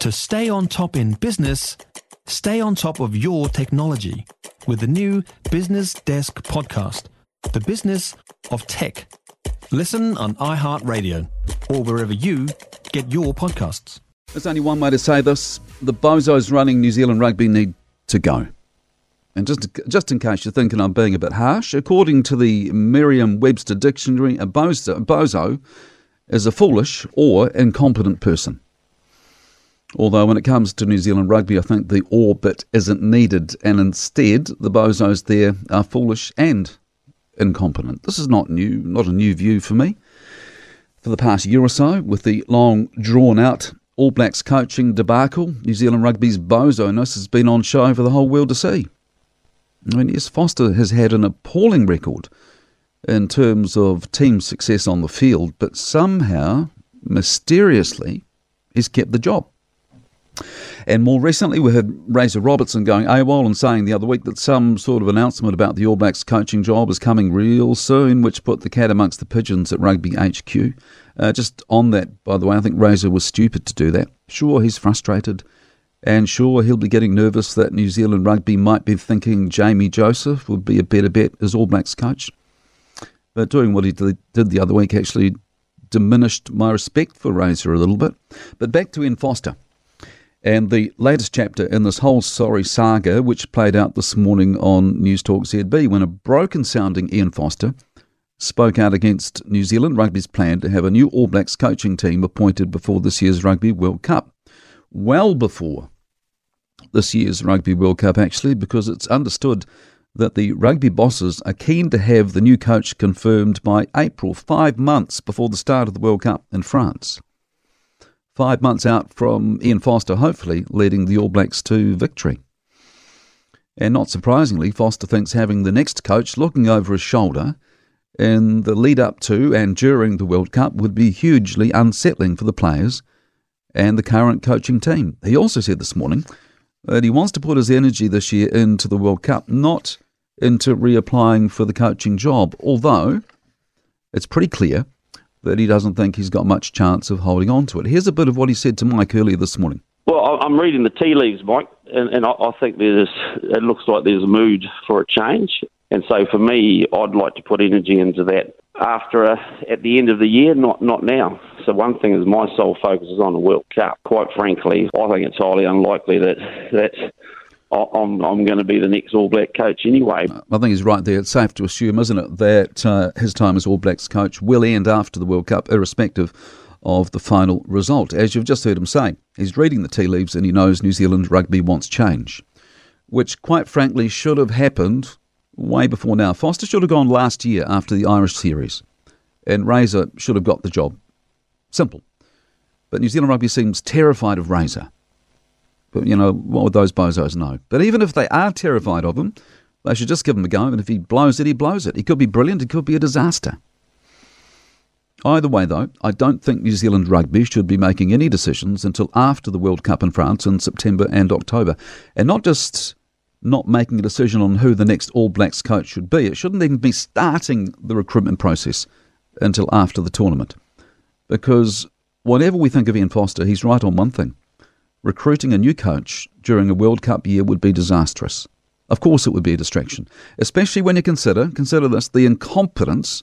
To stay on top in business, stay on top of your technology with the new Business Desk podcast, The Business of Tech. Listen on iHeartRadio or wherever you get your podcasts. There's only one way to say this the bozos running New Zealand rugby need to go. And just, just in case you're thinking I'm being a bit harsh, according to the Merriam Webster Dictionary, a bozo, a bozo is a foolish or incompetent person. Although when it comes to New Zealand rugby, I think the or bit isn't needed, and instead the bozos there are foolish and incompetent. This is not new, not a new view for me. For the past year or so, with the long drawn out All Blacks coaching debacle, New Zealand rugby's bozoness has been on show for the whole world to see. I mean, yes, Foster has had an appalling record in terms of team success on the field, but somehow, mysteriously, he's kept the job. And more recently, we had Razor Robertson going AWOL and saying the other week that some sort of announcement about the All Blacks coaching job is coming real soon, which put the cat amongst the pigeons at Rugby HQ. Uh, just on that, by the way, I think Razor was stupid to do that. Sure, he's frustrated. And sure, he'll be getting nervous that New Zealand rugby might be thinking Jamie Joseph would be a better bet as All Blacks coach. But doing what he did the other week actually diminished my respect for Razor a little bit. But back to Ian Foster. And the latest chapter in this whole sorry saga, which played out this morning on News Talk ZB, when a broken sounding Ian Foster spoke out against New Zealand Rugby's plan to have a new All Blacks coaching team appointed before this year's Rugby World Cup. Well before this year's Rugby World Cup, actually, because it's understood that the rugby bosses are keen to have the new coach confirmed by April, five months before the start of the World Cup in France five months out from Ian Foster, hopefully leading the All Blacks to victory. And not surprisingly, Foster thinks having the next coach looking over his shoulder in the lead up to and during the World Cup would be hugely unsettling for the players and the current coaching team. He also said this morning that he wants to put his energy this year into the World Cup, not into reapplying for the coaching job, although it's pretty clear that he doesn't think he's got much chance of holding on to it. Here's a bit of what he said to Mike earlier this morning. Well, I'm reading the tea leaves, Mike, and, and I, think there's it looks like there's a mood for a change. And so for me, I'd like to put energy into that after a, uh, at the end of the year, not not now. So one thing is my sole focus is on the World Cup. Quite frankly, I think it's highly unlikely that that I'm, I'm going to be the next All Black coach anyway. I think he's right there. It's safe to assume, isn't it, that uh, his time as All Blacks coach will end after the World Cup, irrespective of the final result. As you've just heard him say, he's reading the tea leaves and he knows New Zealand rugby wants change, which, quite frankly, should have happened way before now. Foster should have gone last year after the Irish series, and Razor should have got the job. Simple. But New Zealand rugby seems terrified of Razor. But, you know, what would those bozos know? But even if they are terrified of him, they should just give him a go. And if he blows it, he blows it. He could be brilliant, it could be a disaster. Either way, though, I don't think New Zealand rugby should be making any decisions until after the World Cup in France in September and October. And not just not making a decision on who the next All Blacks coach should be, it shouldn't even be starting the recruitment process until after the tournament. Because whatever we think of Ian Foster, he's right on one thing recruiting a new coach during a World Cup year would be disastrous. Of course, it would be a distraction, especially when you consider consider this the incompetence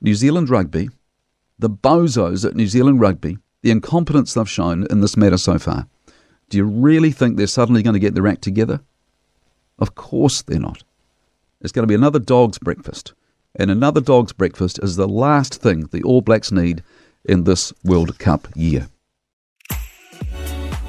New Zealand rugby, the bozos at New Zealand rugby, the incompetence they've shown in this matter so far. Do you really think they're suddenly going to get their act together? Of course they're not. It's going to be another dog's breakfast. And another dog's breakfast is the last thing the All Blacks need in this World Cup year.